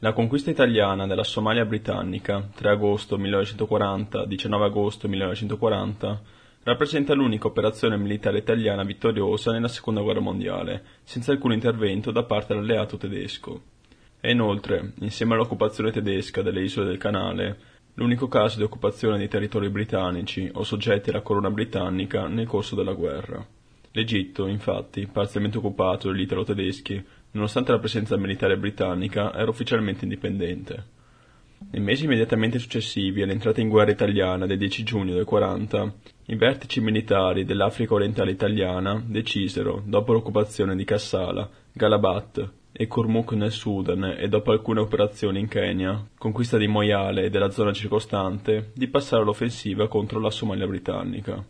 La conquista italiana della Somalia britannica, 3 agosto 1940-19 agosto 1940, rappresenta l'unica operazione militare italiana vittoriosa nella Seconda Guerra Mondiale, senza alcun intervento da parte dell'alleato tedesco. È inoltre, insieme all'occupazione tedesca delle isole del Canale, l'unico caso di occupazione di territori britannici o soggetti alla corona britannica nel corso della guerra. L'Egitto, infatti, parzialmente occupato dagli italo-tedeschi, nonostante la presenza militare britannica, era ufficialmente indipendente. Nei mesi immediatamente successivi all'entrata in guerra italiana del 10 giugno del 40, i vertici militari dell'Africa orientale italiana decisero, dopo l'occupazione di Kassala, Galabat e Kurmuk nel Sudan e dopo alcune operazioni in Kenya, conquista di Moyale e della zona circostante, di passare all'offensiva contro la Somalia britannica.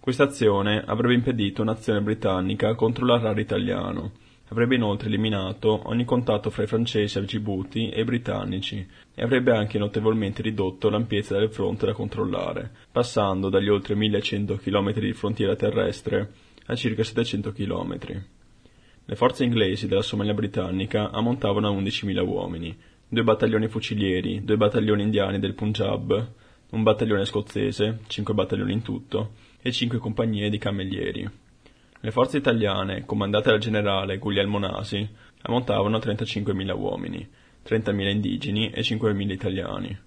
Questa azione avrebbe impedito un'azione britannica contro l'Arar italiano, avrebbe inoltre eliminato ogni contatto fra i francesi a Djibouti e i britannici e avrebbe anche notevolmente ridotto l'ampiezza del fronte da controllare, passando dagli oltre 1100 km di frontiera terrestre a circa 700 km. Le forze inglesi della Somalia britannica ammontavano a 11.000 uomini, due battaglioni fucilieri, due battaglioni indiani del Punjab, un battaglione scozzese, cinque battaglioni in tutto, e cinque compagnie di cammellieri. Le forze italiane, comandate dal generale Guglielmo Nasi, ammontavano a 35.000 uomini, 30.000 indigeni e 5.000 italiani,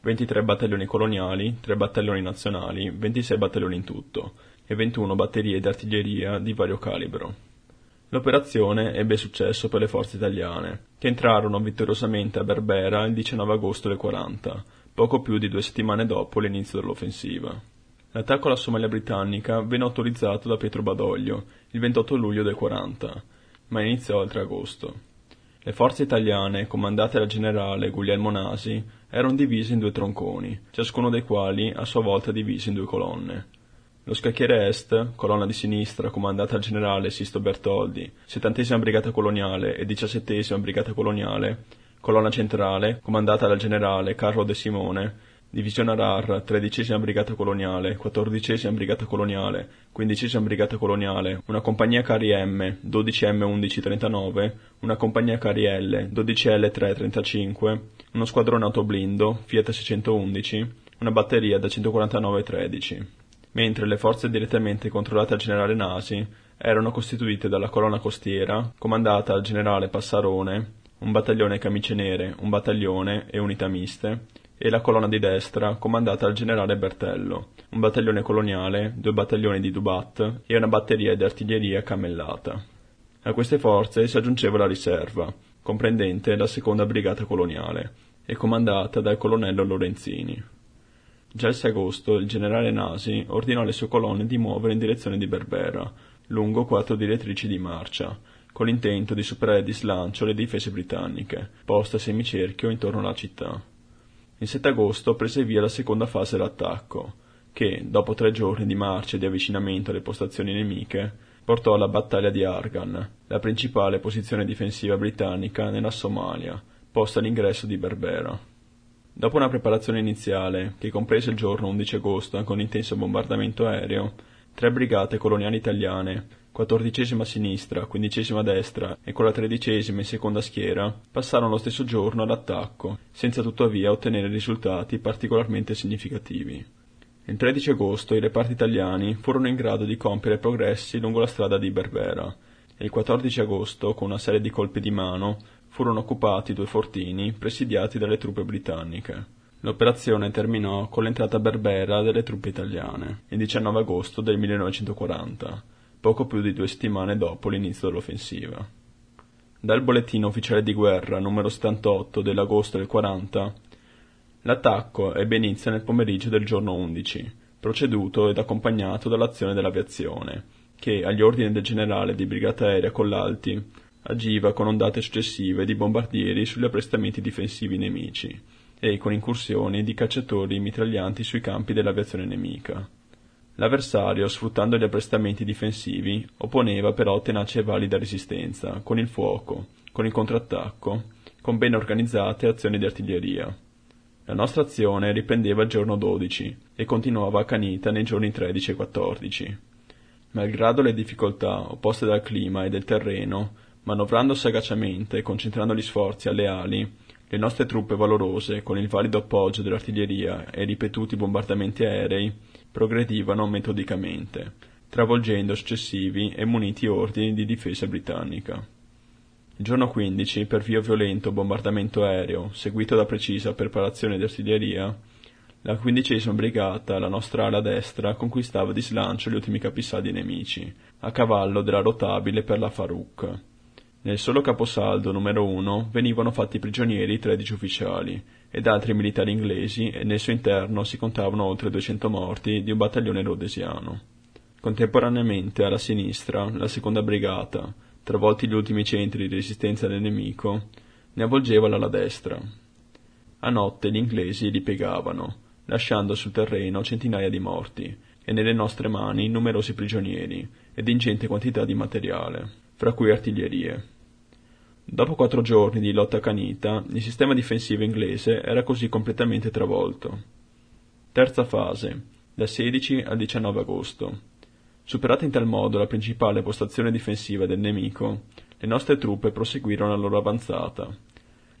23 battaglioni coloniali, 3 battaglioni nazionali, 26 battaglioni in tutto, e 21 batterie di artiglieria di vario calibro. L'operazione ebbe successo per le forze italiane, che entrarono vittoriosamente a Berbera il 19 agosto del 40, poco più di due settimane dopo l'inizio dell'offensiva. L'attacco alla Somalia britannica venne autorizzato da Pietro Badoglio il 28 luglio del 40, ma iniziò il 3 agosto. Le forze italiane, comandate dal generale Guglielmo Nasi, erano divise in due tronconi, ciascuno dei quali a sua volta diviso in due colonne. Lo scacchiere est, colonna di sinistra comandata dal generale Sisto Bertoldi, 70 Brigata Coloniale e 17 Brigata Coloniale, colonna centrale comandata dal generale Carlo De Simone, Divisione Arar, 13 Brigata Coloniale, 14 Brigata Coloniale, 15 Brigata Coloniale, una compagnia carri M, 12M1139, una compagnia carri L, 12L335, uno squadrone autoblindo, Fiat 611, una batteria da 149-13. Mentre le forze direttamente controllate dal generale Nasi erano costituite dalla colonna costiera, comandata dal generale Passarone, un battaglione camicie nere, un battaglione e unità miste, e la colonna di destra, comandata dal generale Bertello, un battaglione coloniale, due battaglioni di Dubat e una batteria di artiglieria cammellata. A queste forze si aggiungeva la riserva, comprendente la seconda brigata coloniale, e comandata dal colonnello Lorenzini. Già il 6 agosto il generale Nasi ordinò alle sue colonne di muovere in direzione di Berbera, lungo quattro direttrici di marcia, con l'intento di superare di slancio le difese britanniche, poste a semicerchio intorno alla città. Il 7 agosto prese via la seconda fase dell'attacco, che, dopo tre giorni di marcia e di avvicinamento alle postazioni nemiche, portò alla battaglia di Argan, la principale posizione difensiva britannica nella Somalia, posta all'ingresso di Berbera. Dopo una preparazione iniziale, che comprese il giorno 11 agosto con intenso bombardamento aereo, tre brigate coloniali italiane, quattordicesima a sinistra, quindicesima a destra e con la tredicesima in seconda schiera, passarono lo stesso giorno all'attacco, senza tuttavia ottenere risultati particolarmente significativi. Il 13 agosto i reparti italiani furono in grado di compiere progressi lungo la strada di Berbera e il 14 agosto, con una serie di colpi di mano, furono occupati due fortini presidiati dalle truppe britanniche. L'operazione terminò con l'entrata Berbera delle truppe italiane, il 19 agosto del 1940 poco più di due settimane dopo l'inizio dell'offensiva. Dal bollettino ufficiale di guerra numero 78 dell'agosto del 40, l'attacco ebbe inizio nel pomeriggio del giorno 11, proceduto ed accompagnato dall'azione dell'aviazione, che, agli ordini del generale di brigata aerea Collalti, agiva con ondate successive di bombardieri sugli apprestamenti difensivi nemici e con incursioni di cacciatori mitraglianti sui campi dell'aviazione nemica. L'avversario, sfruttando gli apprestamenti difensivi, opponeva però tenace e valida resistenza, con il fuoco, con il contrattacco, con ben organizzate azioni di artiglieria. La nostra azione riprendeva il giorno 12 e continuava accanita nei giorni 13 e 14. Malgrado le difficoltà opposte dal clima e del terreno, manovrando sagacemente e concentrando gli sforzi alle ali, Le nostre truppe valorose, con il valido appoggio dell'artiglieria e ripetuti bombardamenti aerei, progredivano metodicamente, travolgendo successivi e muniti ordini di difesa britannica. Il giorno 15, per via violento bombardamento aereo, seguito da precisa preparazione di artiglieria, la quindicesima brigata, la nostra ala destra, conquistava di slancio gli ultimi capisaldi nemici, a cavallo della rotabile per la Farouk. Nel solo caposaldo numero 1 venivano fatti prigionieri 13 ufficiali ed altri militari inglesi e nel suo interno si contavano oltre 200 morti di un battaglione rhodesiano. Contemporaneamente alla sinistra la seconda brigata, travolti gli ultimi centri di resistenza del nemico, ne avvolgeva l'ala destra. A notte gli inglesi li piegavano, lasciando sul terreno centinaia di morti e nelle nostre mani numerosi prigionieri ed ingente quantità di materiale, fra cui artiglierie. Dopo quattro giorni di lotta accanita, il sistema difensivo inglese era così completamente travolto. Terza fase, dal 16 al 19 agosto. Superata in tal modo la principale postazione difensiva del nemico, le nostre truppe proseguirono la loro avanzata.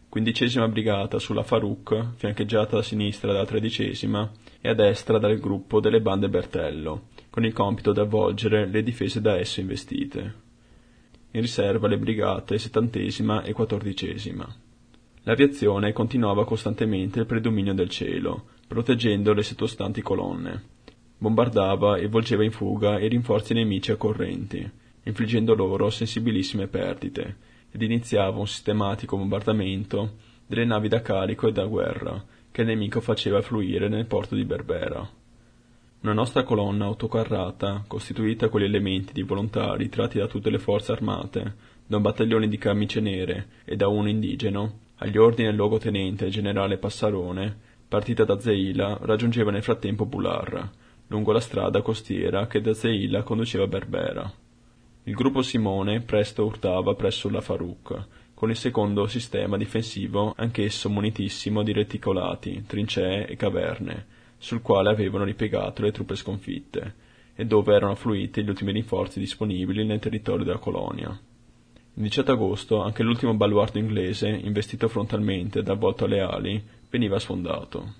Quindicesima brigata sulla Farouk, fiancheggiata a sinistra dalla tredicesima e a destra dal gruppo delle bande Bertello, con il compito di avvolgere le difese da esso investite. In riserva le brigate settantesima e quattordicesima. L'aviazione continuava costantemente il predominio del cielo, proteggendo le sottostanti colonne bombardava e volgeva in fuga i rinforzi nemici accorrenti, infliggendo loro sensibilissime perdite, ed iniziava un sistematico bombardamento delle navi da carico e da guerra che il nemico faceva fluire nel porto di Berbera. Una nostra colonna autocarrata, costituita con gli elementi di volontari tratti da tutte le forze armate, da un battaglione di camicie nere e da uno indigeno, agli ordini del luogotenente generale Passarone, partita da Zeila, raggiungeva nel frattempo Bular, lungo la strada costiera che da Zeila conduceva a Berbera. Il gruppo Simone presto urtava presso la Farouk, con il secondo sistema difensivo anch'esso munitissimo di reticolati, trincee e caverne, sul quale avevano ripiegato le truppe sconfitte, e dove erano affluiti gli ultimi rinforzi disponibili nel territorio della colonia. Il 18 agosto anche l'ultimo baluardo inglese, investito frontalmente dal volto alle ali, veniva sfondato.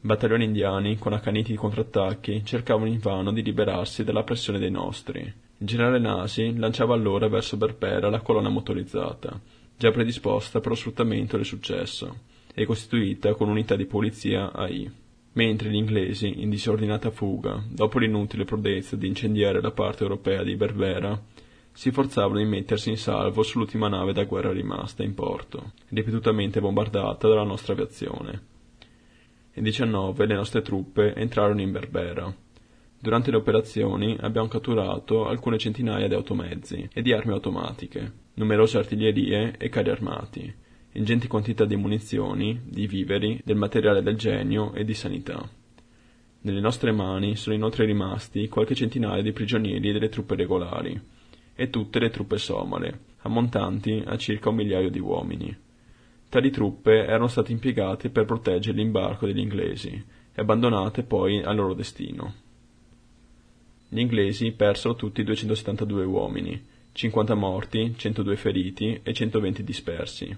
Battaglioni indiani, con accaniti contrattacchi, cercavano invano di liberarsi dalla pressione dei nostri. Il generale Nasi lanciava allora verso Berbera la colonna motorizzata, già predisposta per lo sfruttamento del successo, e costituita con unità di polizia AI. Mentre gli inglesi, in disordinata fuga, dopo l'inutile prodezza di incendiare la parte europea di Berbera, si forzavano di mettersi in salvo sull'ultima nave da guerra rimasta in porto, ripetutamente bombardata dalla nostra aviazione il 19 le nostre truppe entrarono in Berbera. Durante le operazioni abbiamo catturato alcune centinaia di automezzi e di armi automatiche, numerose artiglierie e carri armati, ingenti quantità di munizioni, di viveri, del materiale del genio e di sanità. Nelle nostre mani sono inoltre rimasti qualche centinaia di prigionieri delle truppe regolari e tutte le truppe somale, ammontanti a circa un migliaio di uomini. Tali truppe erano state impiegate per proteggere l'imbarco degli inglesi e abbandonate poi al loro destino. Gli inglesi persero tutti 272 uomini, 50 morti, 102 feriti e 120 dispersi.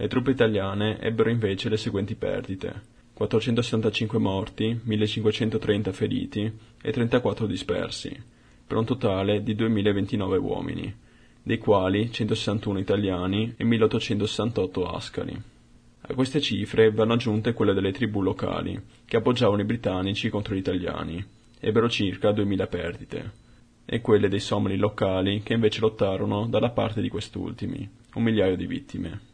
Le truppe italiane ebbero invece le seguenti perdite: 465 morti, 1530 feriti e 34 dispersi, per un totale di 2029 uomini dei quali 161 italiani e 1868 ascari. A queste cifre vanno aggiunte quelle delle tribù locali, che appoggiavano i britannici contro gli italiani, ebbero circa 2000 perdite, e quelle dei somali locali che invece lottarono dalla parte di quest'ultimi, un migliaio di vittime.